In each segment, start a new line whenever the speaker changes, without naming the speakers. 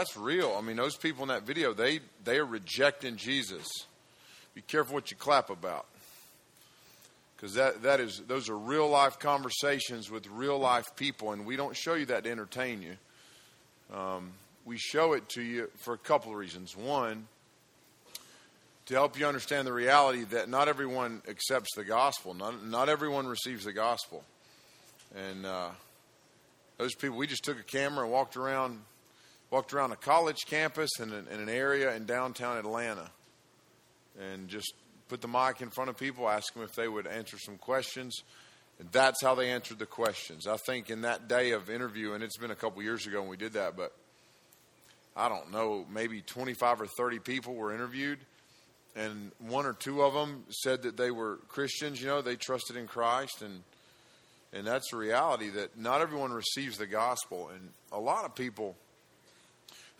that's real. I mean, those people in that video, they they are rejecting Jesus. Be careful what you clap about, because that that is those are real life conversations with real life people, and we don't show you that to entertain you. Um, we show it to you for a couple of reasons. One, to help you understand the reality that not everyone accepts the gospel. Not not everyone receives the gospel, and uh, those people. We just took a camera and walked around walked around a college campus in an, in an area in downtown Atlanta and just put the mic in front of people, ask them if they would answer some questions. And that's how they answered the questions. I think in that day of interview, and it's been a couple years ago when we did that, but I don't know, maybe 25 or 30 people were interviewed, and one or two of them said that they were Christians. You know, they trusted in Christ, and and that's the reality that not everyone receives the gospel, and a lot of people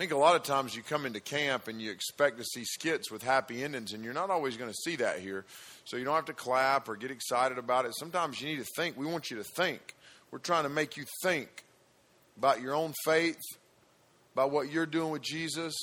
think a lot of times you come into camp and you expect to see skits with happy endings, and you're not always going to see that here. So you don't have to clap or get excited about it. Sometimes you need to think. We want you to think. We're trying to make you think about your own faith, about what you're doing with Jesus.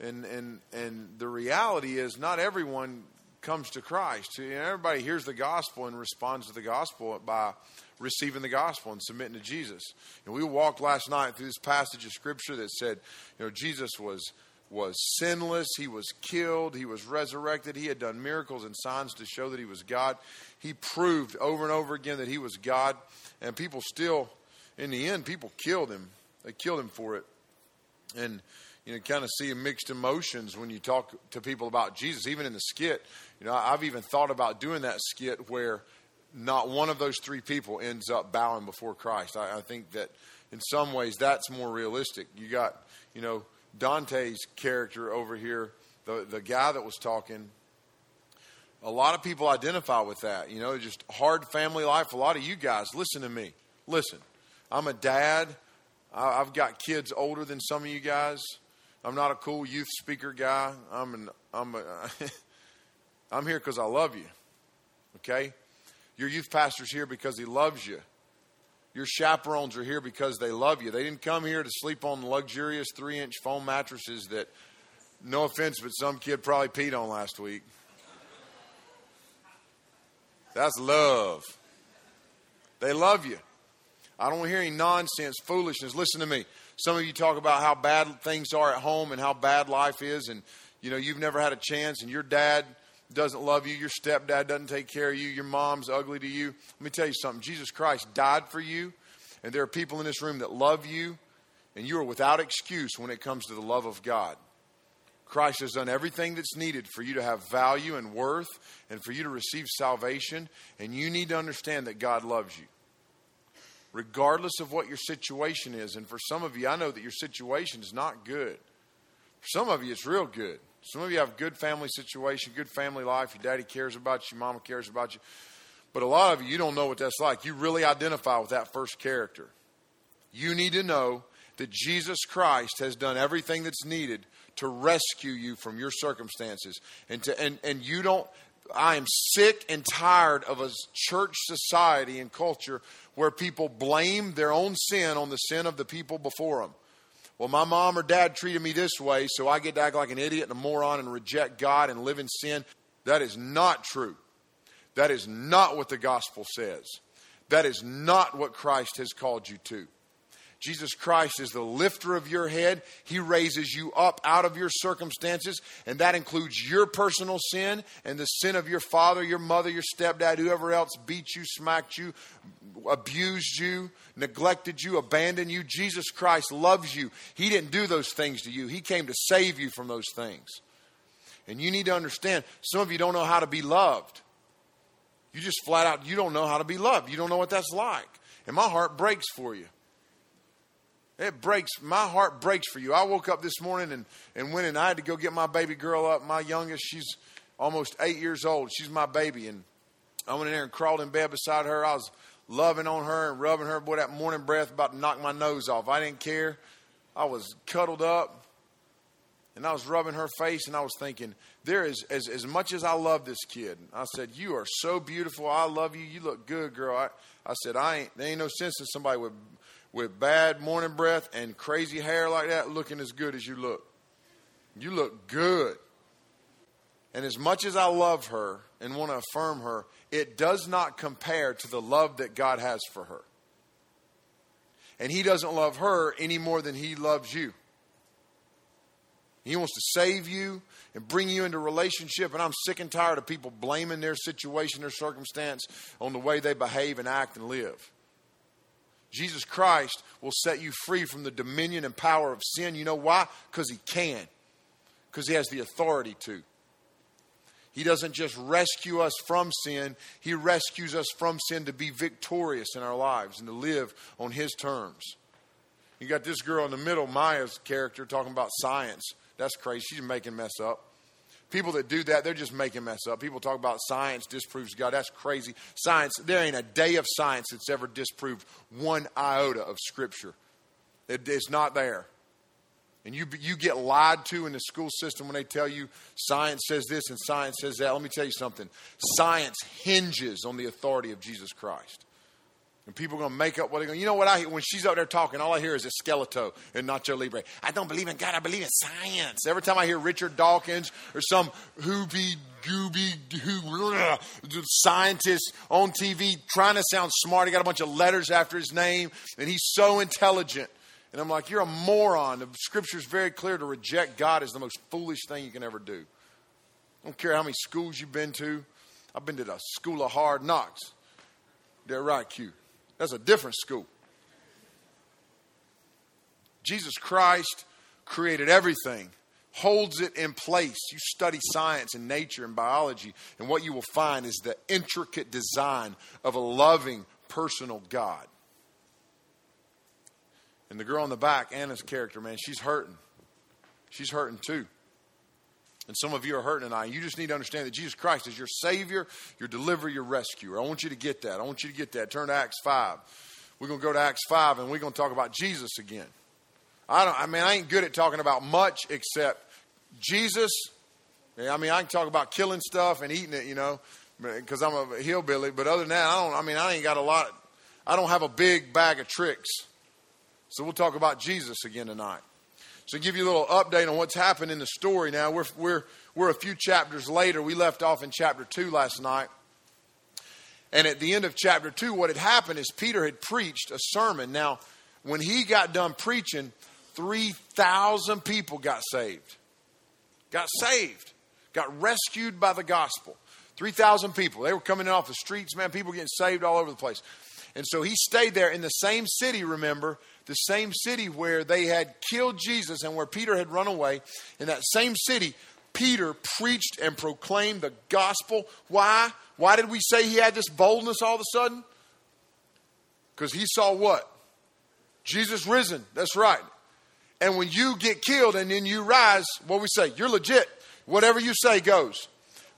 And and and the reality is not everyone comes to Christ. Everybody hears the gospel and responds to the gospel by receiving the gospel and submitting to Jesus. And we walked last night through this passage of scripture that said, you know, Jesus was was sinless, he was killed, he was resurrected, he had done miracles and signs to show that he was God. He proved over and over again that he was God, and people still in the end people killed him. They killed him for it. And you know, kind of see mixed emotions when you talk to people about Jesus, even in the skit. You know, I've even thought about doing that skit where not one of those three people ends up bowing before Christ. I, I, think that in some ways that's more realistic. You got, you know, Dante's character over here, the the guy that was talking. A lot of people identify with that. You know, just hard family life. A lot of you guys, listen to me. Listen, I'm a dad. I've got kids older than some of you guys. I'm not a cool youth speaker guy. I'm an I'm a, I'm here because I love you. Okay, your youth pastor's here because he loves you. Your chaperones are here because they love you. They didn't come here to sleep on luxurious three inch foam mattresses that, no offense, but some kid probably peed on last week. That's love. They love you. I don't hear any nonsense, foolishness. Listen to me. Some of you talk about how bad things are at home and how bad life is, and you know you've never had a chance, and your dad doesn't love you, your stepdad doesn't take care of you, your mom's ugly to you. Let me tell you something Jesus Christ died for you, and there are people in this room that love you, and you are without excuse when it comes to the love of God. Christ has done everything that's needed for you to have value and worth and for you to receive salvation, and you need to understand that God loves you. Regardless of what your situation is, and for some of you, I know that your situation is not good. For some of you, it's real good. Some of you have good family situation, good family life. Your daddy cares about you, mama cares about you. But a lot of you, you don't know what that's like. You really identify with that first character. You need to know that Jesus Christ has done everything that's needed to rescue you from your circumstances. And to and, and you don't I am sick and tired of a church society and culture where people blame their own sin on the sin of the people before them well, my mom or dad treated me this way, so I get to act like an idiot and a moron and reject God and live in sin. That is not true. That is not what the gospel says. That is not what Christ has called you to. Jesus Christ is the lifter of your head. He raises you up out of your circumstances, and that includes your personal sin and the sin of your father, your mother, your stepdad, whoever else beat you, smacked you, abused you, neglected you, abandoned you. Jesus Christ loves you. He didn't do those things to you, He came to save you from those things. And you need to understand some of you don't know how to be loved. You just flat out, you don't know how to be loved. You don't know what that's like. And my heart breaks for you. It breaks, my heart breaks for you. I woke up this morning and, and went and I had to go get my baby girl up. My youngest, she's almost eight years old. She's my baby. And I went in there and crawled in bed beside her. I was loving on her and rubbing her. Boy, that morning breath about to knock my nose off. I didn't care. I was cuddled up and I was rubbing her face and I was thinking, there is, as, as much as I love this kid, I said, you are so beautiful. I love you. You look good, girl. I, I said, I ain't, there ain't no sense that somebody would with bad morning breath and crazy hair like that looking as good as you look. You look good. And as much as I love her and want to affirm her, it does not compare to the love that God has for her. And He doesn't love her any more than He loves you. He wants to save you and bring you into relationship. And I'm sick and tired of people blaming their situation, their circumstance on the way they behave and act and live. Jesus Christ will set you free from the dominion and power of sin. You know why? Because He can, because He has the authority to. He doesn't just rescue us from sin, He rescues us from sin to be victorious in our lives and to live on His terms. You got this girl in the middle, Maya's character, talking about science. That's crazy. She's making mess up. People that do that, they're just making mess up. People talk about science disproves God. That's crazy. Science, there ain't a day of science that's ever disproved one iota of Scripture. It, it's not there. And you, you get lied to in the school system when they tell you science says this and science says that. Let me tell you something science hinges on the authority of Jesus Christ. And people are going to make up what they're going to. You know what I? When she's up there talking, all I hear is a skeleto and Nacho Libre. I don't believe in God, I believe in science. Every time I hear Richard Dawkins or some hoopy gooby who, scientist on TV trying to sound smart, he got a bunch of letters after his name, and he's so intelligent. And I'm like, you're a moron. The scripture's very clear to reject God is the most foolish thing you can ever do. I don't care how many schools you've been to. I've been to the school of hard knocks. They're right, Q. That's a different school. Jesus Christ created everything, holds it in place. You study science and nature and biology, and what you will find is the intricate design of a loving, personal God. And the girl in the back, Anna's character, man, she's hurting. She's hurting too. And some of you are hurting tonight. You just need to understand that Jesus Christ is your Savior, your deliverer, your rescuer. I want you to get that. I want you to get that. Turn to Acts 5. We're going to go to Acts 5 and we're going to talk about Jesus again. I don't I mean I ain't good at talking about much except Jesus. I mean I can talk about killing stuff and eating it, you know, because I'm a hillbilly, but other than that, I don't I mean I ain't got a lot I don't have a big bag of tricks. So we'll talk about Jesus again tonight. So give you a little update on what's happened in the story now. We're, we're, we're a few chapters later. We left off in chapter 2 last night. And at the end of chapter 2, what had happened is Peter had preached a sermon. Now, when he got done preaching, 3,000 people got saved. Got saved. Got rescued by the gospel. 3,000 people. They were coming in off the streets, man. People getting saved all over the place. And so he stayed there in the same city, remember, the same city where they had killed Jesus and where Peter had run away. In that same city, Peter preached and proclaimed the gospel. Why? Why did we say he had this boldness all of a sudden? Because he saw what? Jesus risen. That's right. And when you get killed and then you rise, what we say? You're legit. Whatever you say goes.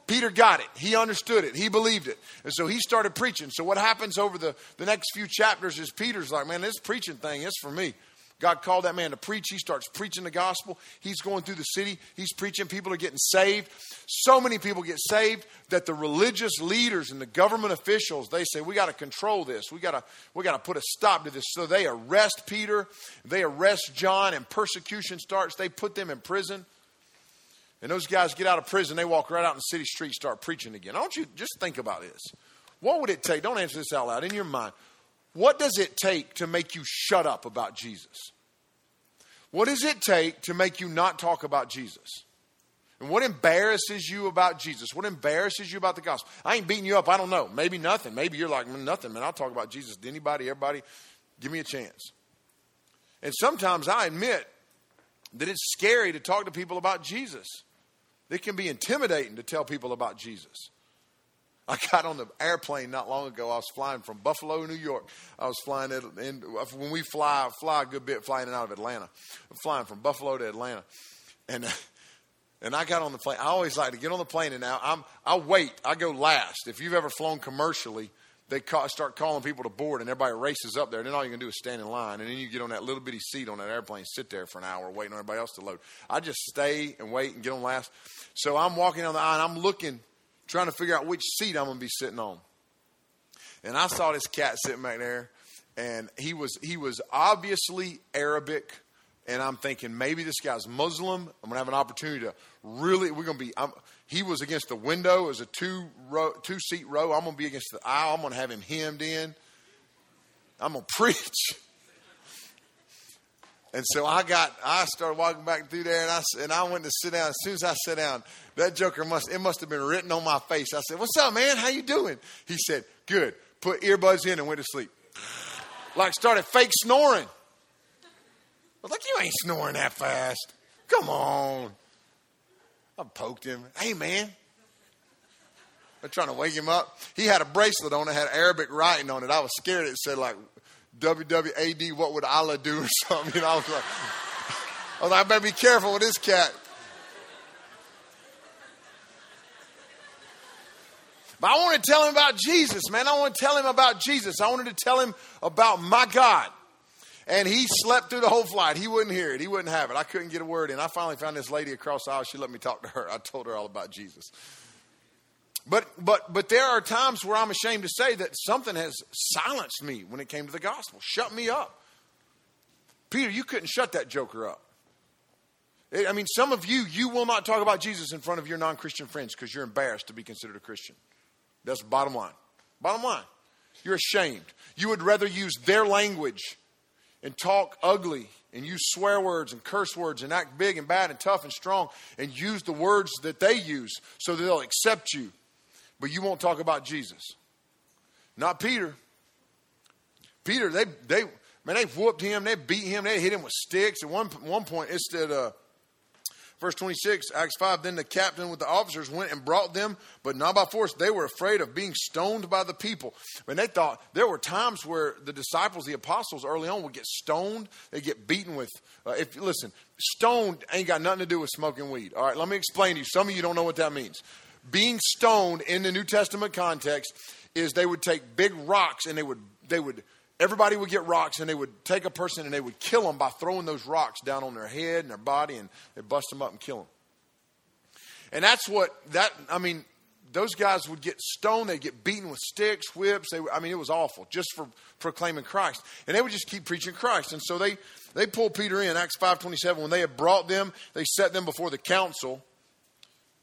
Peter got it. He understood it. He believed it. And so he started preaching. So what happens over the, the next few chapters is Peter's like, man, this preaching thing is for me. God called that man to preach. He starts preaching the gospel. He's going through the city. He's preaching. People are getting saved. So many people get saved that the religious leaders and the government officials, they say, we got to control this. We got to, we got to put a stop to this. So they arrest Peter. They arrest John and persecution starts. They put them in prison. And those guys get out of prison, they walk right out in the city street, start preaching again. I want you just think about this. What would it take? Don't answer this out loud in your mind. What does it take to make you shut up about Jesus? What does it take to make you not talk about Jesus? And what embarrasses you about Jesus? What embarrasses you about the gospel? I ain't beating you up. I don't know. Maybe nothing. Maybe you're like, nothing, man. I'll talk about Jesus to anybody, everybody. Give me a chance. And sometimes I admit that it's scary to talk to people about Jesus. It can be intimidating to tell people about Jesus. I got on the airplane not long ago. I was flying from Buffalo, New York. I was flying in, when we fly, fly a good bit flying in out of Atlanta. I'm flying from Buffalo to Atlanta, and and I got on the plane. I always like to get on the plane, and now I'm I wait. I go last. If you've ever flown commercially, they start calling people to board, and everybody races up there. And then all you can do is stand in line, and then you get on that little bitty seat on that airplane, sit there for an hour waiting on everybody else to load. I just stay and wait and get on last. So I'm walking on the aisle, and I'm looking, trying to figure out which seat I'm going to be sitting on. And I saw this cat sitting back there, and he was he was obviously Arabic. And I'm thinking maybe this guy's Muslim. I'm gonna have an opportunity to really. We're gonna be. I'm, he was against the window. It was a two row, two seat row. I'm gonna be against the aisle. I'm gonna have him hemmed in. I'm gonna preach. And so I got, I started walking back through there, and I and I went to sit down. As soon as I sat down, that joker must, it must have been written on my face. I said, "What's up, man? How you doing?" He said, "Good." Put earbuds in and went to sleep. Like started fake snoring. I was like, "You ain't snoring that fast. Come on." I poked him. Hey, man. I'm trying to wake him up. He had a bracelet on it, had Arabic writing on it. I was scared it said like WWAD, what would Allah do or something. You know, I was like, I was like, I better be careful with this cat. But I want to tell him about Jesus, man. I want to tell him about Jesus. I wanted to tell him about my God. And he slept through the whole flight. He wouldn't hear it. He wouldn't have it. I couldn't get a word in. I finally found this lady across the aisle. She let me talk to her. I told her all about Jesus. But but but there are times where I'm ashamed to say that something has silenced me when it came to the gospel. Shut me up. Peter, you couldn't shut that joker up. I mean, some of you, you will not talk about Jesus in front of your non Christian friends because you're embarrassed to be considered a Christian. That's the bottom line. Bottom line. You're ashamed. You would rather use their language and talk ugly and use swear words and curse words and act big and bad and tough and strong and use the words that they use so that they'll accept you. But you won't talk about Jesus. Not Peter. Peter, they, they, man, they whooped him, they beat him, they hit him with sticks. At one, one point, it said, uh, Verse 26, Acts 5 Then the captain with the officers went and brought them, but not by force. They were afraid of being stoned by the people. And they thought there were times where the disciples, the apostles early on, would get stoned. They get beaten with, uh, if listen, stoned ain't got nothing to do with smoking weed. All right, let me explain to you. Some of you don't know what that means. Being stoned in the New Testament context is they would take big rocks and they would, they would, everybody would get rocks and they would take a person and they would kill them by throwing those rocks down on their head and their body and they bust them up and kill them. And that's what that I mean. Those guys would get stoned. They'd get beaten with sticks, whips. They, I mean, it was awful just for proclaiming Christ. And they would just keep preaching Christ. And so they they pulled Peter in. Acts five twenty seven. When they had brought them, they set them before the council.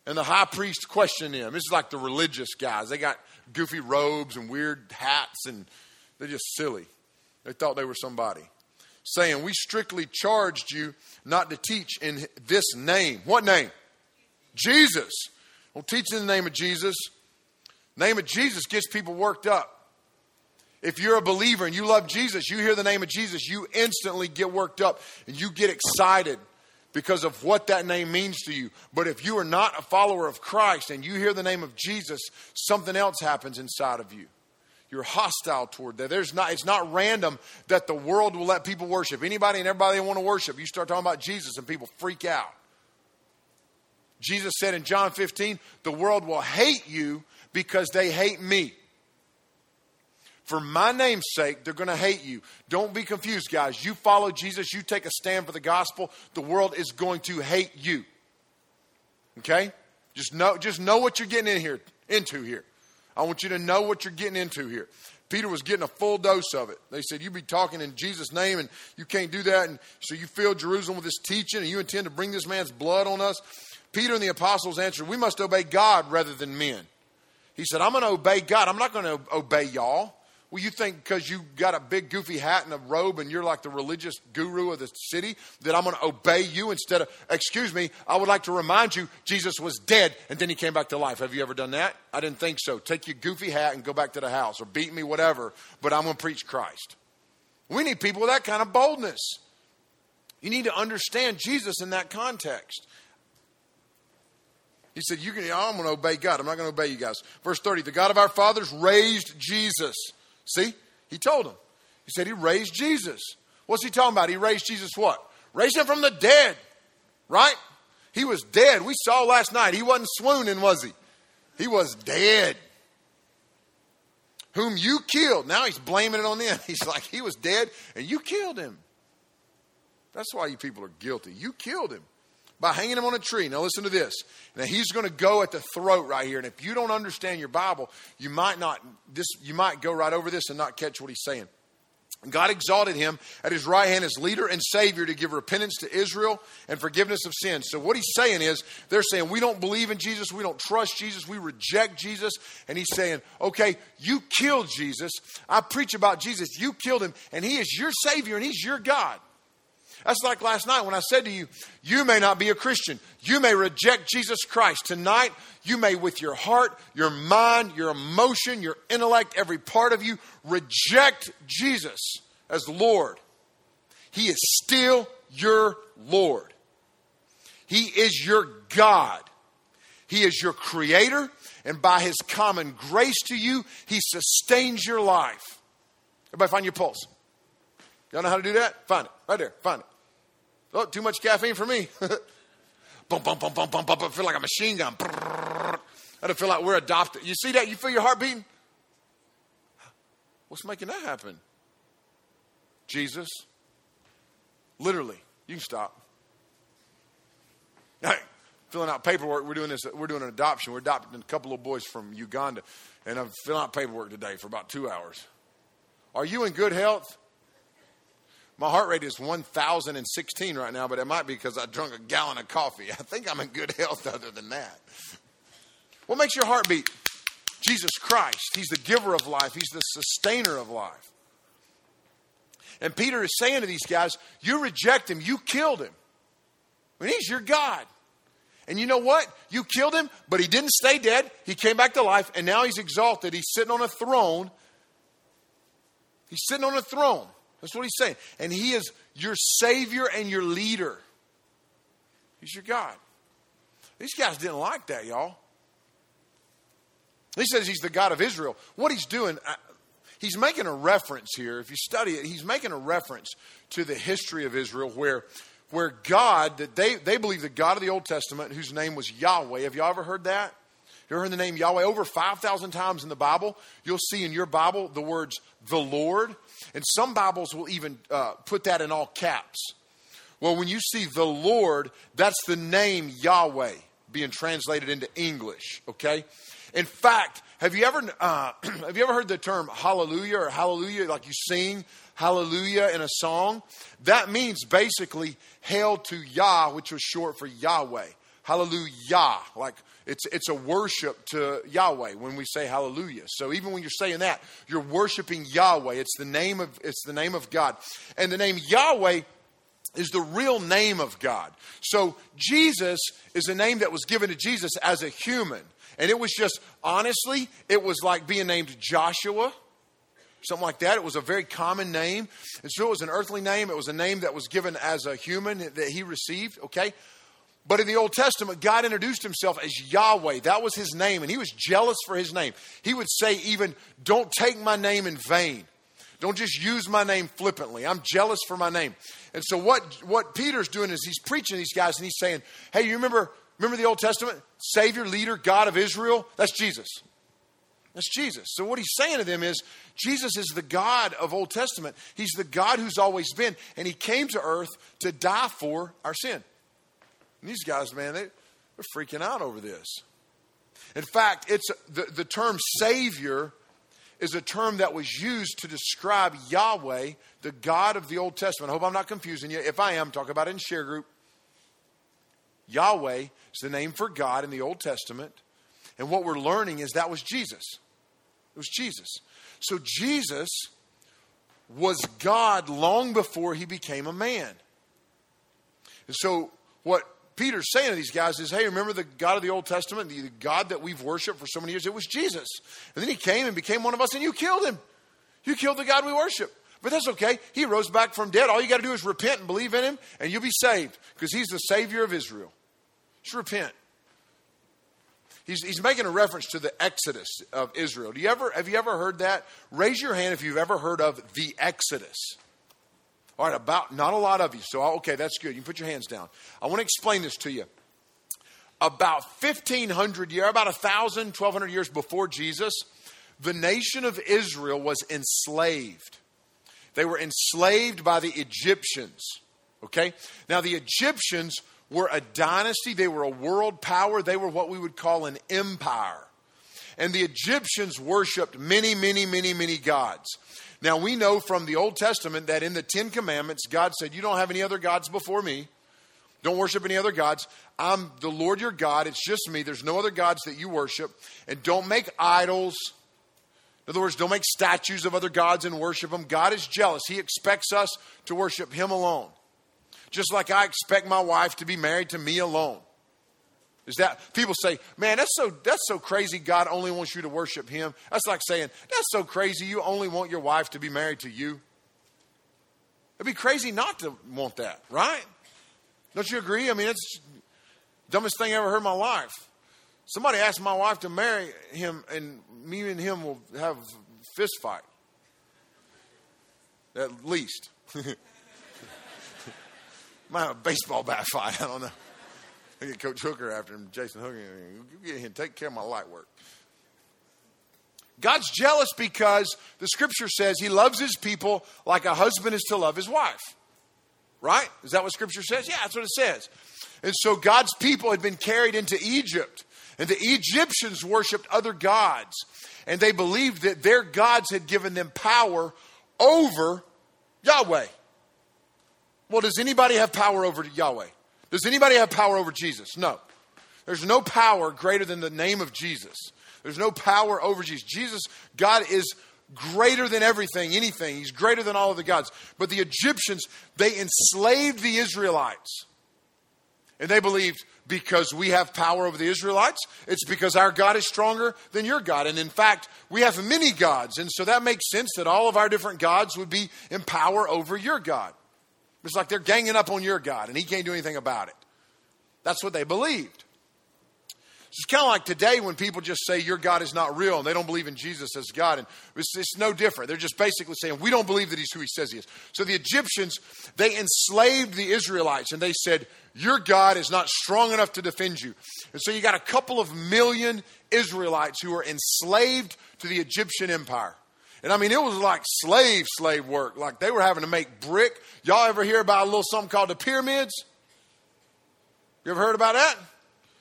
And the high priest questioned them. This is like the religious guys. They got goofy robes and weird hats and they're just silly. They thought they were somebody. Saying, We strictly charged you not to teach in this name. What name? Jesus. Don't teach in the name of Jesus. Name of Jesus gets people worked up. If you're a believer and you love Jesus, you hear the name of Jesus, you instantly get worked up and you get excited because of what that name means to you. But if you are not a follower of Christ and you hear the name of Jesus, something else happens inside of you you're hostile toward that. There's not, it's not random that the world will let people worship. Anybody and everybody want to worship. You start talking about Jesus and people freak out. Jesus said in John 15, the world will hate you because they hate me. For my name's sake, they're going to hate you. Don't be confused, guys. You follow Jesus, you take a stand for the gospel, the world is going to hate you. Okay? Just know, just know what you're getting in here, into here. I want you to know what you're getting into here. Peter was getting a full dose of it. They said, You be talking in Jesus' name, and you can't do that. And so you fill Jerusalem with this teaching, and you intend to bring this man's blood on us. Peter and the apostles answered, We must obey God rather than men. He said, I'm going to obey God. I'm not going to obey y'all. Well, you think because you got a big goofy hat and a robe and you're like the religious guru of the city that I'm going to obey you instead of, excuse me, I would like to remind you Jesus was dead and then he came back to life. Have you ever done that? I didn't think so. Take your goofy hat and go back to the house or beat me, whatever, but I'm going to preach Christ. We need people with that kind of boldness. You need to understand Jesus in that context. He said, you can, I'm going to obey God. I'm not going to obey you guys. Verse 30 The God of our fathers raised Jesus See? He told him. He said he raised Jesus. What's he talking about? He raised Jesus what? Raised him from the dead. Right? He was dead. We saw last night. He wasn't swooning, was he? He was dead. Whom you killed. Now he's blaming it on them. He's like, he was dead and you killed him. That's why you people are guilty. You killed him by hanging him on a tree. Now, listen to this. Now, he's going to go at the throat right here. And if you don't understand your Bible, you might not, this, you might go right over this and not catch what he's saying. God exalted him at his right hand as leader and savior to give repentance to Israel and forgiveness of sins. So, what he's saying is, they're saying, We don't believe in Jesus, we don't trust Jesus, we reject Jesus. And he's saying, Okay, you killed Jesus. I preach about Jesus. You killed him, and he is your savior and he's your God. That's like last night when I said to you, You may not be a Christian. You may reject Jesus Christ. Tonight, you may, with your heart, your mind, your emotion, your intellect, every part of you, reject Jesus as Lord. He is still your Lord. He is your God. He is your creator, and by his common grace to you, he sustains your life. Everybody find your pulse. Y'all know how to do that? Find it. Right there. Find it. Oh, too much caffeine for me. bum, bum, bum, bum, bum, bum. I feel like a machine gun. I don't feel like we're adopted. You see that? You feel your heart beating? What's making that happen? Jesus. Literally. You can stop. Hey, filling out paperwork. We're doing this. We're doing an adoption. We're adopting a couple of boys from Uganda, and I'm filling out paperwork today for about two hours. Are you in good health? My heart rate is 1,016 right now, but it might be because I drank a gallon of coffee. I think I'm in good health other than that. What makes your heart beat? Jesus Christ. He's the giver of life, He's the sustainer of life. And Peter is saying to these guys, You reject Him, you killed Him. I He's your God. And you know what? You killed Him, but He didn't stay dead. He came back to life, and now He's exalted. He's sitting on a throne. He's sitting on a throne. That's what he's saying. And he is your Savior and your leader. He's your God. These guys didn't like that, y'all. He says he's the God of Israel. What he's doing, he's making a reference here. If you study it, he's making a reference to the history of Israel where, where God, that they, they believe the God of the Old Testament, whose name was Yahweh. Have y'all ever heard that? You ever heard the name Yahweh? Over 5,000 times in the Bible, you'll see in your Bible the words the Lord. And some Bibles will even uh, put that in all caps. Well, when you see the Lord, that's the name Yahweh being translated into English, okay? In fact, have you ever uh, have you ever heard the term hallelujah or hallelujah like you sing hallelujah in a song? That means basically hail to Yah, which was short for Yahweh. Hallelujah, like it's, it's a worship to Yahweh when we say hallelujah. So even when you're saying that, you're worshiping Yahweh. It's the name of, it's the name of God. And the name Yahweh is the real name of God. So Jesus is a name that was given to Jesus as a human. And it was just, honestly, it was like being named Joshua something like that. It was a very common name. And so it was an earthly name. It was a name that was given as a human that he received, okay? But in the Old Testament, God introduced himself as Yahweh. That was his name, and he was jealous for his name. He would say, even, don't take my name in vain. Don't just use my name flippantly. I'm jealous for my name. And so what, what Peter's doing is he's preaching these guys and he's saying, Hey, you remember, remember the Old Testament? Savior, leader, God of Israel? That's Jesus. That's Jesus. So what he's saying to them is Jesus is the God of Old Testament. He's the God who's always been, and he came to earth to die for our sin. And these guys, man, they, they're freaking out over this. In fact, it's the, the term Savior is a term that was used to describe Yahweh, the God of the Old Testament. I hope I'm not confusing you. If I am, talk about it in share group. Yahweh is the name for God in the Old Testament. And what we're learning is that was Jesus. It was Jesus. So Jesus was God long before he became a man. And so what Peter's saying to these guys is, hey, remember the God of the Old Testament, the God that we've worshiped for so many years? It was Jesus. And then he came and became one of us, and you killed him. You killed the God we worship. But that's okay. He rose back from dead. All you got to do is repent and believe in him, and you'll be saved because he's the Savior of Israel. Just repent. He's, he's making a reference to the Exodus of Israel. Do you ever, have you ever heard that? Raise your hand if you've ever heard of the Exodus. All right, about not a lot of you. So, oh, okay, that's good. You can put your hands down. I want to explain this to you. About 1,500 years, about 1,000, 1,200 years before Jesus, the nation of Israel was enslaved. They were enslaved by the Egyptians. Okay? Now, the Egyptians were a dynasty, they were a world power, they were what we would call an empire. And the Egyptians worshiped many, many, many, many gods. Now, we know from the Old Testament that in the Ten Commandments, God said, You don't have any other gods before me. Don't worship any other gods. I'm the Lord your God. It's just me. There's no other gods that you worship. And don't make idols. In other words, don't make statues of other gods and worship them. God is jealous. He expects us to worship Him alone. Just like I expect my wife to be married to me alone. Is that people say, man, that's so that's so crazy. God only wants you to worship Him. That's like saying that's so crazy. You only want your wife to be married to you. It'd be crazy not to want that, right? Don't you agree? I mean, it's dumbest thing I ever heard in my life. Somebody asked my wife to marry him, and me and him will have a fist fight. At least. Might have a baseball bat fight. I don't know. I get Coach Hooker after him, Jason Hooker. Get him, take care of my light work. God's jealous because the scripture says he loves his people like a husband is to love his wife. Right? Is that what scripture says? Yeah, that's what it says. And so God's people had been carried into Egypt, and the Egyptians worshiped other gods, and they believed that their gods had given them power over Yahweh. Well, does anybody have power over Yahweh? Does anybody have power over Jesus? No. There's no power greater than the name of Jesus. There's no power over Jesus. Jesus, God is greater than everything, anything. He's greater than all of the gods. But the Egyptians, they enslaved the Israelites. And they believed because we have power over the Israelites, it's because our God is stronger than your God. And in fact, we have many gods. And so that makes sense that all of our different gods would be in power over your God. It's like they're ganging up on your God and he can't do anything about it. That's what they believed. It's kind of like today when people just say your God is not real and they don't believe in Jesus as God. And it's, it's, no different. They're just basically saying, we don't believe that he's who he says he is. So the Egyptians, they enslaved the Israelites and they said, your God is not strong enough to defend you. And so you got a couple of million Israelites who were enslaved to the Egyptian empire. And I mean, it was like slave, slave work. Like they were having to make brick. Y'all ever hear about a little something called the pyramids? You ever heard about that?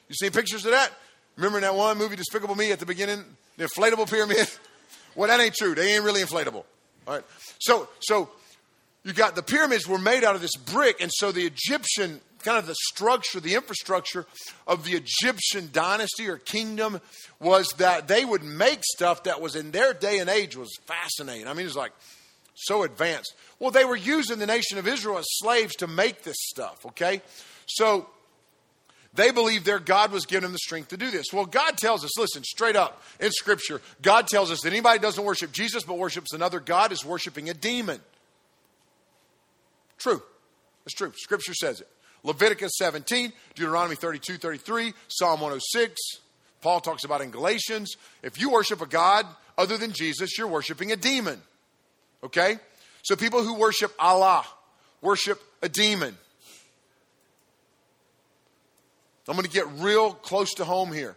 You seen pictures of that? Remember in that one movie, Despicable Me, at the beginning, the inflatable pyramid? well, that ain't true. They ain't really inflatable. All right. So, so you got the pyramids were made out of this brick, and so the Egyptian kind of the structure, the infrastructure of the Egyptian dynasty or kingdom was that they would make stuff that was in their day and age was fascinating. I mean, it was like so advanced. Well, they were using the nation of Israel as slaves to make this stuff, okay? So they believed their God was giving them the strength to do this. Well, God tells us, listen, straight up in Scripture, God tells us that anybody doesn't worship Jesus but worships another God is worshiping a demon. True. It's true. Scripture says it. Leviticus 17, Deuteronomy 32, 33, Psalm 106. Paul talks about in Galatians. If you worship a God other than Jesus, you're worshiping a demon. Okay? So people who worship Allah worship a demon. I'm going to get real close to home here.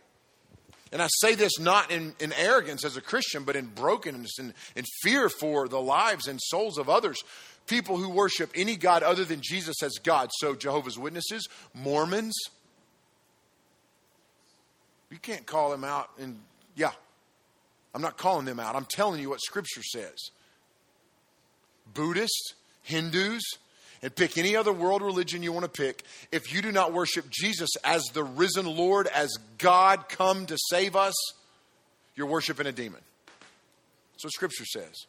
And I say this not in, in arrogance as a Christian, but in brokenness and in fear for the lives and souls of others people who worship any God other than Jesus as God. So, Jehovah's Witnesses, Mormons. You can't call them out. And yeah, I'm not calling them out. I'm telling you what Scripture says. Buddhists, Hindus, and pick any other world religion you want to pick. If you do not worship Jesus as the risen Lord, as God come to save us, you're worshiping a demon. That's what Scripture says.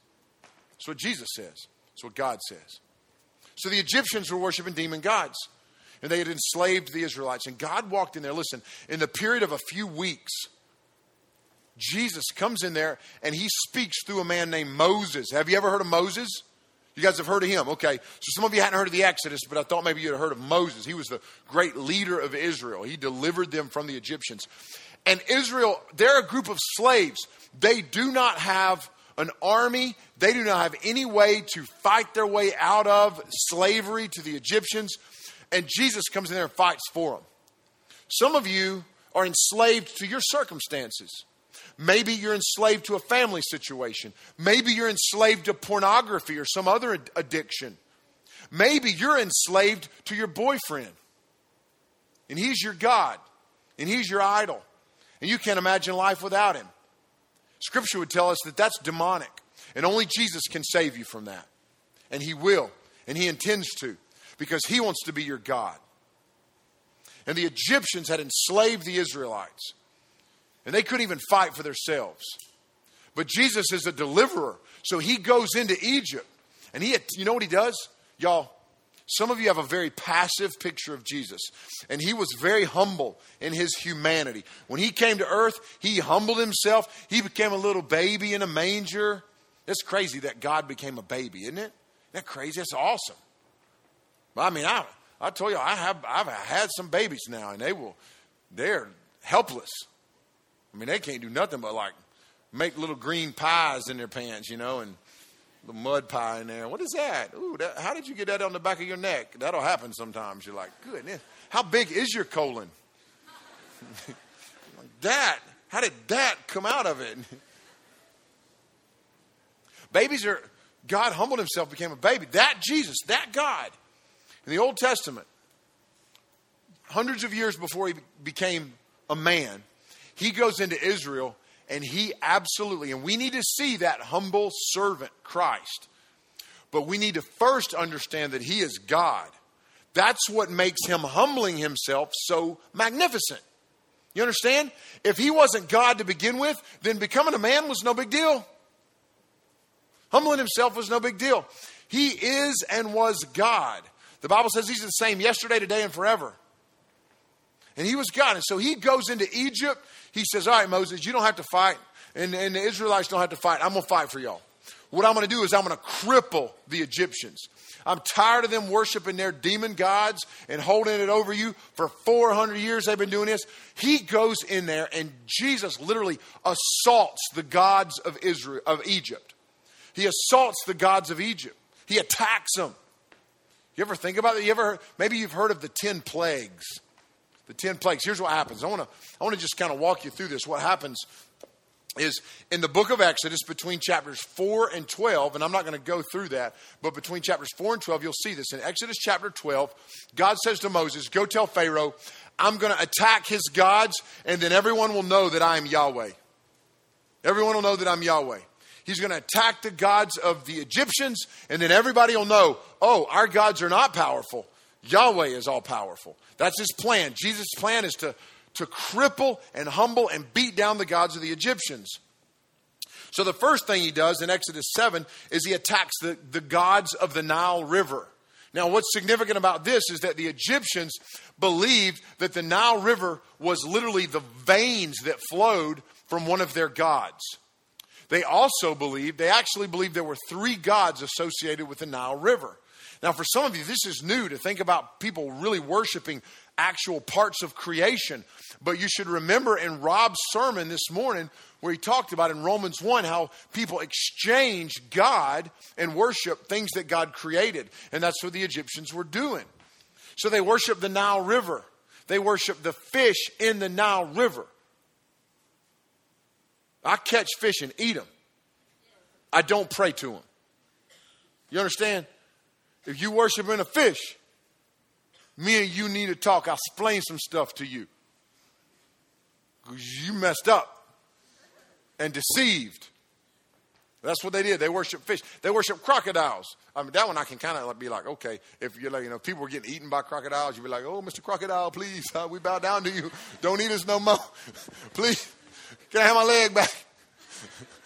That's what Jesus says. That's what God says. So the Egyptians were worshiping demon gods. And they had enslaved the Israelites. And God walked in there. Listen, in the period of a few weeks, Jesus comes in there and he speaks through a man named Moses. Have you ever heard of Moses? You guys have heard of him. Okay. So some of you hadn't heard of the Exodus, but I thought maybe you'd heard of Moses. He was the great leader of Israel. He delivered them from the Egyptians. And Israel, they're a group of slaves. They do not have an army. They do not have any way to fight their way out of slavery to the Egyptians. And Jesus comes in there and fights for them. Some of you are enslaved to your circumstances. Maybe you're enslaved to a family situation. Maybe you're enslaved to pornography or some other addiction. Maybe you're enslaved to your boyfriend. And he's your God. And he's your idol. And you can't imagine life without him. Scripture would tell us that that's demonic. And only Jesus can save you from that. And He will. And He intends to because He wants to be your God. And the Egyptians had enslaved the Israelites. And they couldn't even fight for themselves. But Jesus is a deliverer. So he goes into Egypt. And he, you know what he does? Y'all, some of you have a very passive picture of Jesus. And he was very humble in his humanity. When he came to earth, he humbled himself. He became a little baby in a manger. It's crazy that God became a baby, isn't it? Isn't that crazy? That's awesome. I mean, I, I told you, I have, I've had some babies now, and they will, they're helpless. I mean, they can't do nothing but like make little green pies in their pants, you know, and the mud pie in there. What is that? Ooh, that, how did you get that on the back of your neck? That'll happen sometimes. You're like, goodness, how big is your colon? like that, how did that come out of it? Babies are, God humbled himself, became a baby. That Jesus, that God, in the Old Testament, hundreds of years before he became a man, he goes into Israel and he absolutely, and we need to see that humble servant, Christ. But we need to first understand that he is God. That's what makes him humbling himself so magnificent. You understand? If he wasn't God to begin with, then becoming a man was no big deal. Humbling himself was no big deal. He is and was God. The Bible says he's the same yesterday, today, and forever. And he was God. And so he goes into Egypt. He says, All right, Moses, you don't have to fight. And, and the Israelites don't have to fight. I'm going to fight for y'all. What I'm going to do is I'm going to cripple the Egyptians. I'm tired of them worshiping their demon gods and holding it over you. For 400 years they've been doing this. He goes in there and Jesus literally assaults the gods of Israel of Egypt. He assaults the gods of Egypt. He attacks them. You ever think about it? You ever maybe you've heard of the 10 plagues the 10 plagues. Here's what happens. I want to I want to just kind of walk you through this. What happens is in the book of Exodus between chapters 4 and 12, and I'm not going to go through that, but between chapters 4 and 12, you'll see this. In Exodus chapter 12, God says to Moses, Go tell Pharaoh, I'm going to attack his gods, and then everyone will know that I am Yahweh. Everyone will know that I'm Yahweh. He's going to attack the gods of the Egyptians, and then everybody will know, oh, our gods are not powerful. Yahweh is all powerful. That's his plan. Jesus' plan is to, to cripple and humble and beat down the gods of the Egyptians. So the first thing he does in Exodus 7 is he attacks the, the gods of the Nile River. Now, what's significant about this is that the Egyptians believed that the Nile River was literally the veins that flowed from one of their gods. They also believed, they actually believed there were three gods associated with the Nile River. Now, for some of you, this is new to think about people really worshiping actual parts of creation. But you should remember in Rob's sermon this morning, where he talked about in Romans 1 how people exchange God and worship things that God created. And that's what the Egyptians were doing. So they worship the Nile River, they worship the fish in the Nile River. I catch fish and eat them. I don't pray to them. You understand? If you worshiping a fish, me and you need to talk. I'll explain some stuff to you. You messed up and deceived. That's what they did. They worship fish. They worship crocodiles. I mean, that one I can kind of be like, okay, if you're like, you know, people were getting eaten by crocodiles, you'd be like, oh, Mr. Crocodile, please, uh, we bow down to you. Don't eat us no more. please, can I have my leg back?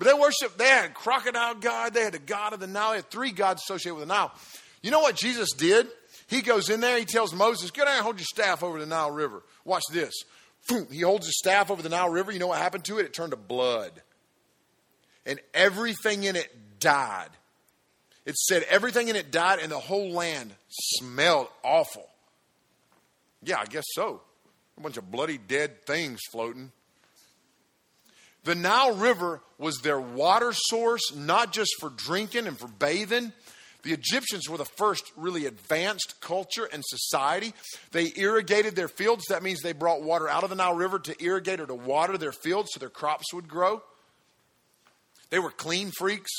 But they worshiped, they had crocodile god, they had a god of the Nile, they had three gods associated with the Nile. You know what Jesus did? He goes in there, he tells Moses, Get down and hold your staff over the Nile River. Watch this. He holds his staff over the Nile River. You know what happened to it? It turned to blood. And everything in it died. It said everything in it died, and the whole land smelled awful. Yeah, I guess so. A bunch of bloody dead things floating. The Nile River was their water source, not just for drinking and for bathing. The Egyptians were the first really advanced culture and society. They irrigated their fields. That means they brought water out of the Nile River to irrigate or to water their fields so their crops would grow. They were clean freaks.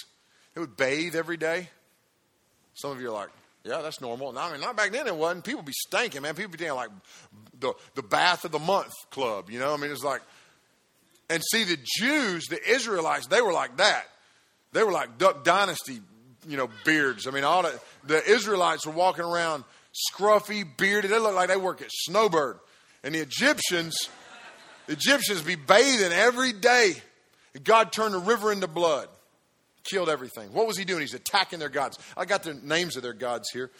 They would bathe every day. Some of you are like, yeah, that's normal. I mean, not back then it wasn't. People be stinking, man. People be doing like the, the bath of the month club, you know? I mean, it's like, And see, the Jews, the Israelites, they were like that. They were like Duck Dynasty, you know, beards. I mean, all the, the Israelites were walking around scruffy, bearded. They looked like they work at Snowbird. And the Egyptians, the Egyptians be bathing every day. And God turned the river into blood, killed everything. What was he doing? He's attacking their gods. I got the names of their gods here.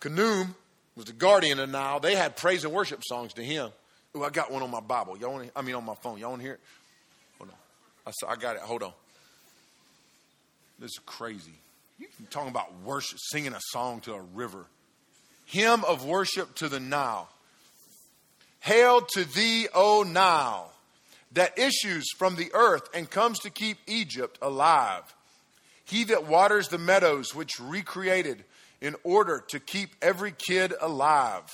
Khnum was the guardian of Nile. They had praise and worship songs to him. I got one on my Bible. Y'all want I mean, on my phone. Y'all want to hear it? Hold on. I, saw, I got it. Hold on. This is crazy. You talking about worship, singing a song to a river. Hymn of worship to the Nile. Hail to thee, O Nile, that issues from the earth and comes to keep Egypt alive. He that waters the meadows which recreated in order to keep every kid alive.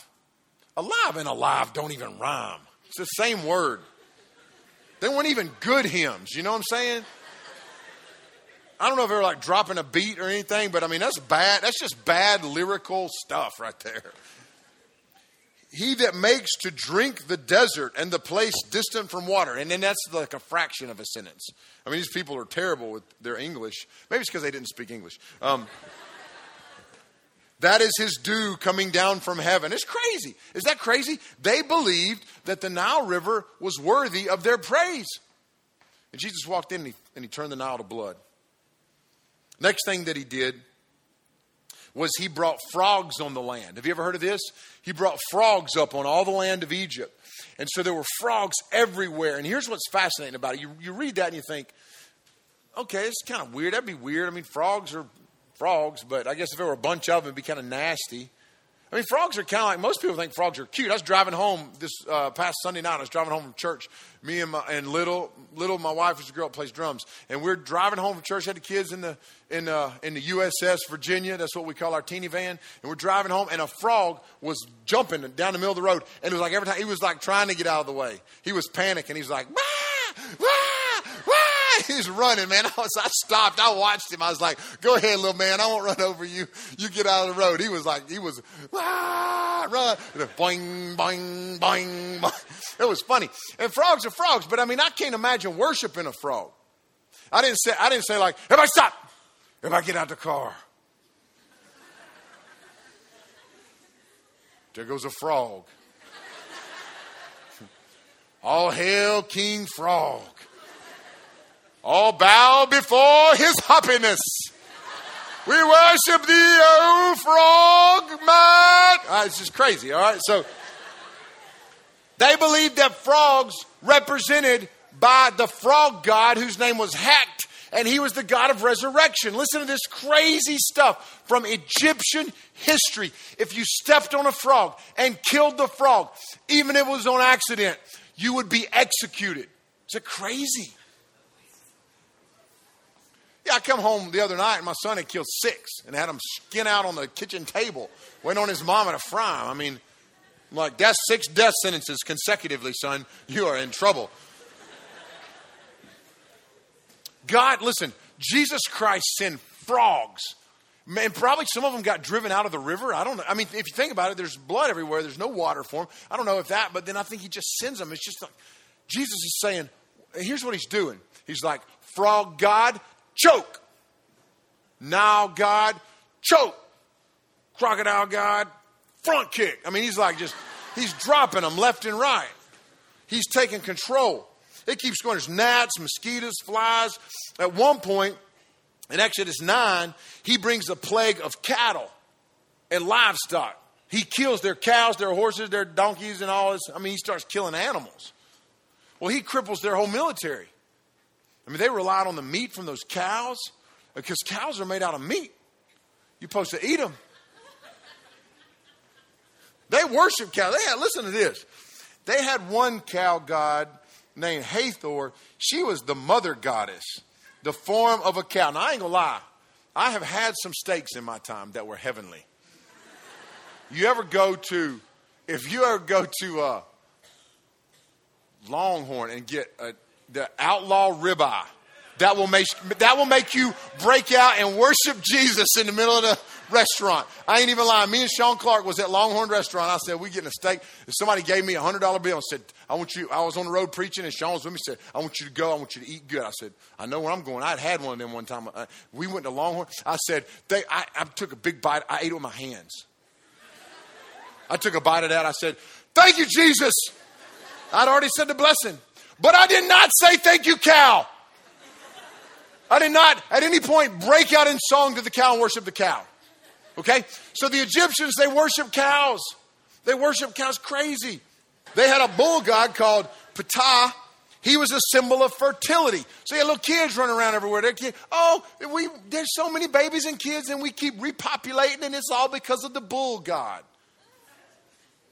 Alive and alive don't even rhyme. It's the same word. They weren't even good hymns, you know what I'm saying? I don't know if they were like dropping a beat or anything, but I mean, that's bad. That's just bad lyrical stuff right there. He that makes to drink the desert and the place distant from water. And then that's like a fraction of a sentence. I mean, these people are terrible with their English. Maybe it's because they didn't speak English. Um, that is his dew coming down from heaven. It's crazy. Is that crazy? They believed that the Nile River was worthy of their praise. And Jesus walked in and he, and he turned the Nile to blood. Next thing that he did was he brought frogs on the land. Have you ever heard of this? He brought frogs up on all the land of Egypt. And so there were frogs everywhere. And here's what's fascinating about it. You, you read that and you think, okay, it's kind of weird. That'd be weird. I mean, frogs are frogs, but I guess if there were a bunch of them, it'd be kind of nasty. I mean, frogs are kind of like most people think frogs are cute. I was driving home this uh, past Sunday night. I was driving home from church. Me and my, and little little my wife is a girl that plays drums, and we're driving home from church. Had the kids in the in uh, in the USS Virginia. That's what we call our teeny van. And we're driving home, and a frog was jumping down the middle of the road, and it was like every time he was like trying to get out of the way. He was panicking. He was like, wah, wah, wah. He's running, man. I, was, I stopped. I watched him. I was like, go ahead, little man. I won't run over you. You get out of the road. He was like, he was, ah, run. Boing, boing, boing, boing. It was funny. And frogs are frogs, but I mean, I can't imagine worshiping a frog. I didn't say, I didn't say like, everybody stop. Everybody get out the car. There goes a frog. All hail King Frog. All bow before his happiness. We worship thee, O frog man. Right, ah, it's just crazy, all right? So they believed that frogs represented by the frog god whose name was Hekt, and he was the god of resurrection. Listen to this crazy stuff from Egyptian history. If you stepped on a frog and killed the frog, even if it was on accident, you would be executed. Is it crazy? I come home the other night and my son had killed six and had them skin out on the kitchen table, waiting on his mama to fry them. I mean, I'm like, that's six death sentences consecutively, son. You are in trouble. God, listen, Jesus Christ sent frogs. And probably some of them got driven out of the river. I don't know. I mean, if you think about it, there's blood everywhere. There's no water for them. I don't know if that, but then I think he just sends them. It's just like Jesus is saying, here's what he's doing. He's like, frog God, choke. Now, God, choke. Crocodile God, front kick. I mean, he's like just, he's dropping them left and right. He's taking control. It keeps going. There's gnats, mosquitoes, flies. At one point, in Exodus 9, he brings a plague of cattle and livestock. He kills their cows, their horses, their donkeys, and all this. I mean, he starts killing animals. Well, he cripples their whole military. I mean, they relied on the meat from those cows because cows are made out of meat. You're supposed to eat them. They worship cows. They had, listen to this. They had one cow god named Hathor. She was the mother goddess, the form of a cow. Now, I ain't gonna lie. I have had some steaks in my time that were heavenly. You ever go to, if you ever go to uh, Longhorn and get a the outlaw ribeye. That will make that will make you break out and worship Jesus in the middle of the restaurant. I ain't even lying. Me and Sean Clark was at Longhorn Restaurant. I said, we getting a steak. If somebody gave me a hundred dollar bill and said, I want you, I was on the road preaching and Sean was with me, said, I want you to go. I want you to eat good. I said, I know where I'm going. I'd had one of them one time. Uh, we went to Longhorn. I said, they, I, I took a big bite. I ate it with my hands. I took a bite of that. I said, thank you, Jesus. I'd already said the blessing, but I did not say thank you, cow. I did not at any point break out in song to the cow and worship the cow. Okay? So the Egyptians, they worship cows. They worship cows crazy. They had a bull god called Ptah. He was a symbol of fertility. So you had little kids running around everywhere. They're, oh, we, there's so many babies and kids, and we keep repopulating, and it's all because of the bull god.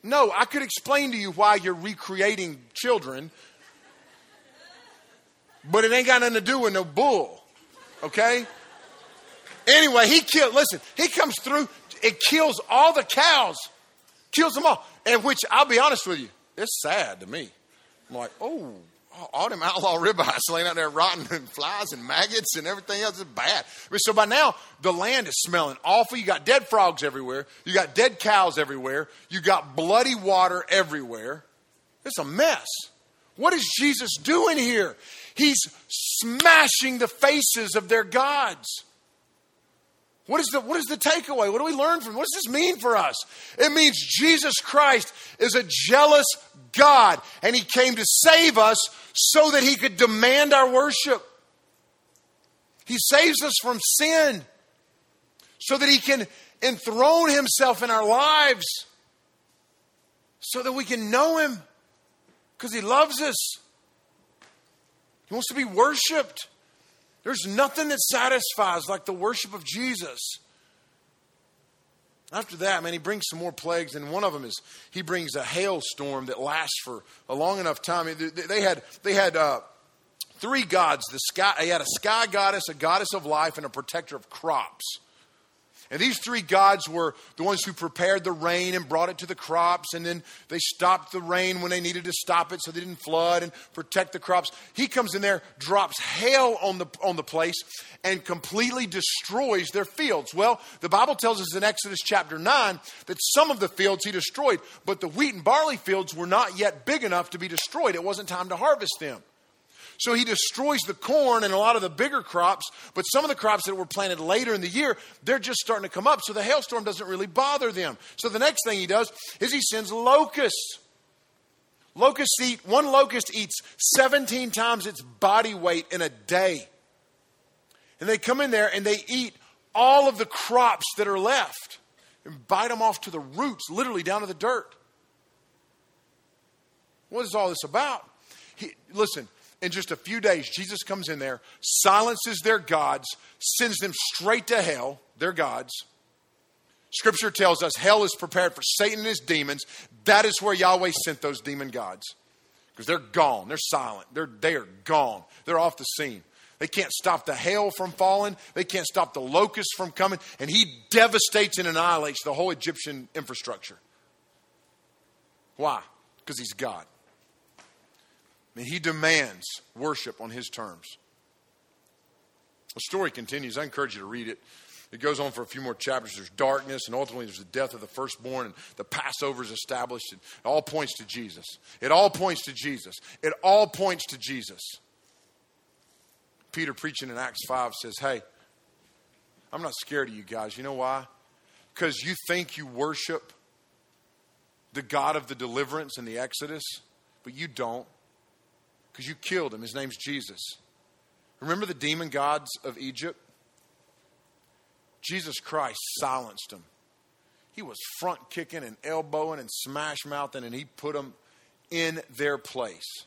No, I could explain to you why you're recreating children, but it ain't got nothing to do with no bull. Okay? Anyway, he killed, listen, he comes through, it kills all the cows, kills them all. And which, I'll be honest with you, it's sad to me. I'm like, oh, all them outlaw ribeyes laying out there rotting and flies and maggots and everything else is bad. So by now, the land is smelling awful. You got dead frogs everywhere. You got dead cows everywhere. You got bloody water everywhere. It's a mess. What is Jesus doing here? He's smashing the faces of their gods. What is, the, what is the takeaway? What do we learn from? What does this mean for us? It means Jesus Christ is a jealous God, and He came to save us so that He could demand our worship. He saves us from sin so that He can enthrone Himself in our lives, so that we can know Him because He loves us. He wants to be worshiped. There's nothing that satisfies like the worship of Jesus. After that, man, he brings some more plagues, and one of them is he brings a hailstorm that lasts for a long enough time. They had they had uh, three gods. The sky, he had a sky goddess, a goddess of life, and a protector of crops. And these three gods were the ones who prepared the rain and brought it to the crops, and then they stopped the rain when they needed to stop it so they didn't flood and protect the crops. He comes in there, drops hail on the, on the place, and completely destroys their fields. Well, the Bible tells us in Exodus chapter 9 that some of the fields he destroyed, but the wheat and barley fields were not yet big enough to be destroyed. It wasn't time to harvest them. So he destroys the corn and a lot of the bigger crops, but some of the crops that were planted later in the year, they're just starting to come up. So the hailstorm doesn't really bother them. So the next thing he does is he sends locusts. Locusts eat, one locust eats 17 times its body weight in a day. And they come in there and they eat all of the crops that are left and bite them off to the roots, literally down to the dirt. What is all this about? He, listen, in just a few days, Jesus comes in there, silences their gods, sends them straight to hell, their gods. Scripture tells us hell is prepared for Satan and his demons. That is where Yahweh sent those demon gods. Because they're gone. They're silent. They're, they are gone. They're off the scene. They can't stop the hail from falling. They can't stop the locusts from coming. And he devastates and annihilates the whole Egyptian infrastructure. Why? Because he's God. And he demands worship on his terms. The story continues. I encourage you to read it. It goes on for a few more chapters. There's darkness, and ultimately there's the death of the firstborn, and the Passover is established. It all points to Jesus. It all points to Jesus. It all points to Jesus. Peter preaching in Acts 5 says, Hey, I'm not scared of you guys. You know why? Because you think you worship the God of the deliverance in the Exodus, but you don't because you killed him. His name's Jesus. Remember the demon gods of Egypt? Jesus Christ silenced them. He was front kicking and elbowing and smash mouthing, and he put them in their place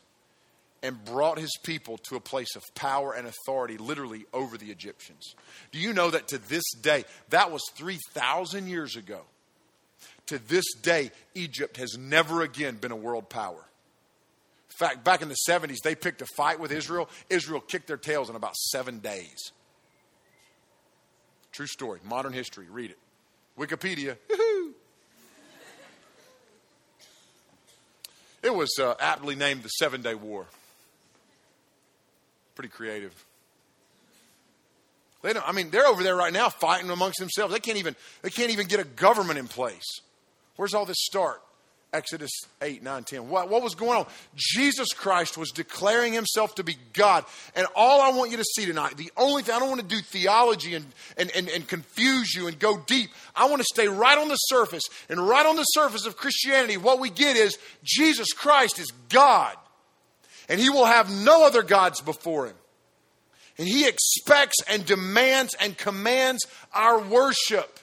and brought his people to a place of power and authority, literally over the Egyptians. Do you know that to this day, that was 3,000 years ago? To this day, Egypt has never again been a world power fact, back in the 70s, they picked a fight with Israel. Israel kicked their tails in about seven days. True story, modern history. Read it. Wikipedia. it was uh, aptly named the Seven Day War. Pretty creative. They don't, I mean, they're over there right now fighting amongst themselves. They can't even they can't even get a government in place. Where's all this start? Exodus 8, 9, 10. What, what was going on? Jesus Christ was declaring himself to be God. And all I want you to see tonight, the only thing, I don't want to do theology and, and, and, and confuse you and go deep. I want to stay right on the surface. And right on the surface of Christianity, what we get is Jesus Christ is God. And he will have no other gods before him. And he expects and demands and commands our worship.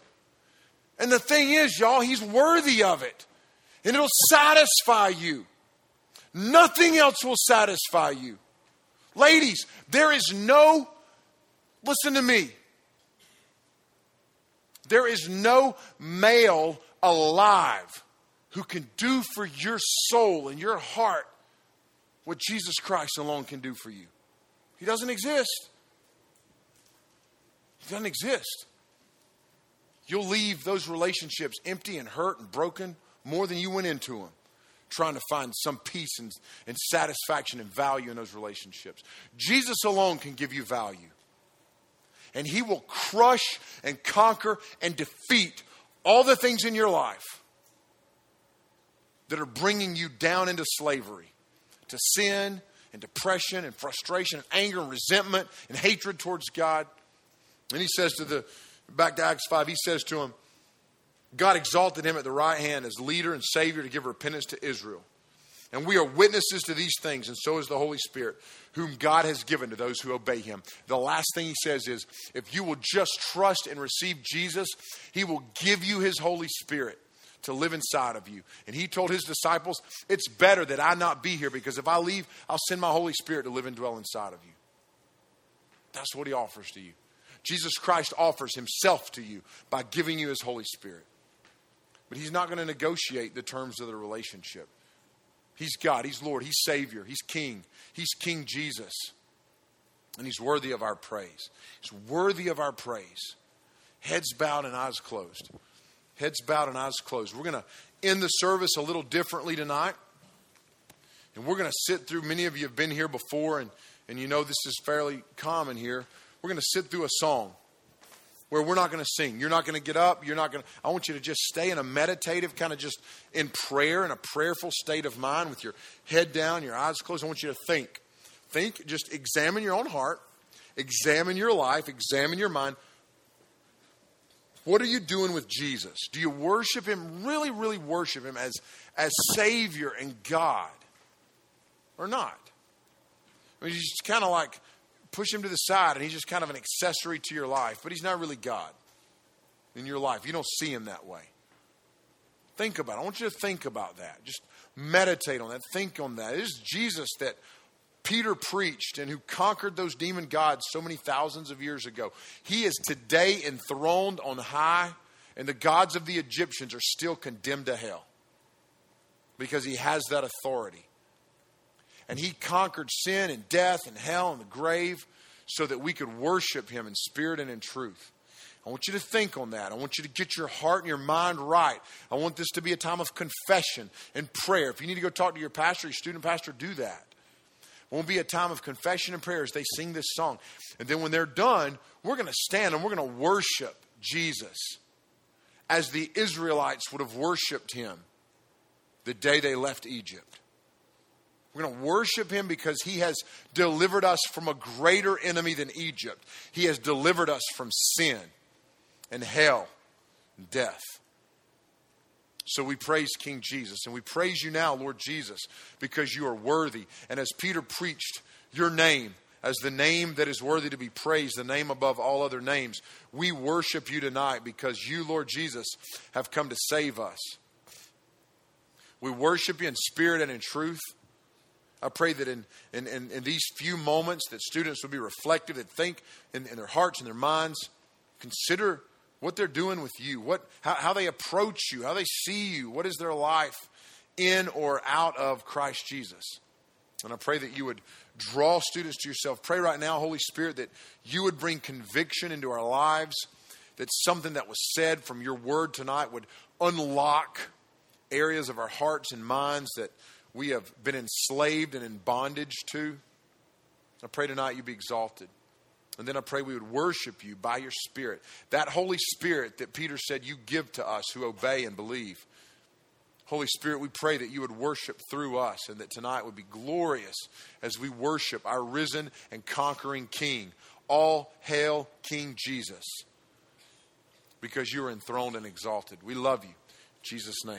And the thing is, y'all, he's worthy of it and it'll satisfy you. Nothing else will satisfy you. Ladies, there is no, listen to me, there is no male alive who can do for your soul and your heart what Jesus Christ alone can do for you. He doesn't exist. He doesn't exist. You'll leave those relationships empty and hurt and broken more than you went into them, trying to find some peace and, and satisfaction and value in those relationships. Jesus alone can give you value. And He will crush and conquer and defeat all the things in your life that are bringing you down into slavery, to sin and depression and frustration and anger and resentment and hatred towards God. And he says to the, back to Acts 5, he says to him, God exalted him at the right hand as leader and savior to give repentance to Israel. And we are witnesses to these things, and so is the Holy Spirit, whom God has given to those who obey him. The last thing he says is if you will just trust and receive Jesus, he will give you his Holy Spirit to live inside of you. And he told his disciples, It's better that I not be here because if I leave, I'll send my Holy Spirit to live and dwell inside of you. That's what he offers to you. Jesus Christ offers himself to you by giving you his Holy Spirit. But he's not going to negotiate the terms of the relationship. He's God, he's Lord, he's Savior, he's King, he's King Jesus. And he's worthy of our praise. He's worthy of our praise. Heads bowed and eyes closed. Heads bowed and eyes closed. We're going to end the service a little differently tonight. And we're going to sit through, many of you have been here before, and, and you know this is fairly common here. We're going to sit through a song where we're not going to sing. You're not going to get up. You're not going to. I want you to just stay in a meditative, kind of just in prayer, in a prayerful state of mind with your head down, your eyes closed. I want you to think. Think, just examine your own heart, examine your life, examine your mind. What are you doing with Jesus? Do you worship Him, really, really worship Him as, as Savior and God? Or not? I mean, he's kind of like push him to the side and he's just kind of an accessory to your life, but he's not really God in your life. You don't see him that way. Think about it. I want you to think about that. Just meditate on that. Think on that. It is Jesus that Peter preached and who conquered those demon gods so many thousands of years ago. He is today enthroned on high, and the gods of the Egyptians are still condemned to hell because he has that authority and he conquered sin and death and hell and the grave so that we could worship him in spirit and in truth. I want you to think on that. I want you to get your heart and your mind right. I want this to be a time of confession and prayer. If you need to go talk to your pastor, your student pastor, do that. It won't be a time of confession and prayer as they sing this song. And then when they're done, we're going to stand and we're going to worship Jesus as the Israelites would have worshiped him the day they left Egypt. We're going to worship him because he has delivered us from a greater enemy than Egypt. He has delivered us from sin and hell and death. So we praise King Jesus. And we praise you now, Lord Jesus, because you are worthy. And as Peter preached your name as the name that is worthy to be praised, the name above all other names, we worship you tonight because you, Lord Jesus, have come to save us. We worship you in spirit and in truth. I pray that in, in, in, in, these few moments that students will be reflective, that think in, in, their hearts and their minds, consider what they're doing with you, what, how, how they approach you, how they see you, what is their life in or out of Christ Jesus. And I pray that you would draw students to yourself. Pray right now, Holy Spirit, that you would bring conviction into our lives, that something that was said from your word tonight would unlock areas of our hearts and minds that we have been enslaved and in bondage to. I pray tonight you be exalted. And then I pray we would worship you by your Spirit. That Holy Spirit that Peter said you give to us who obey and believe. Holy Spirit, we pray that you would worship through us and that tonight would be glorious as we worship our risen and conquering King. All hail King Jesus because you are enthroned and exalted. We love you. In Jesus' name.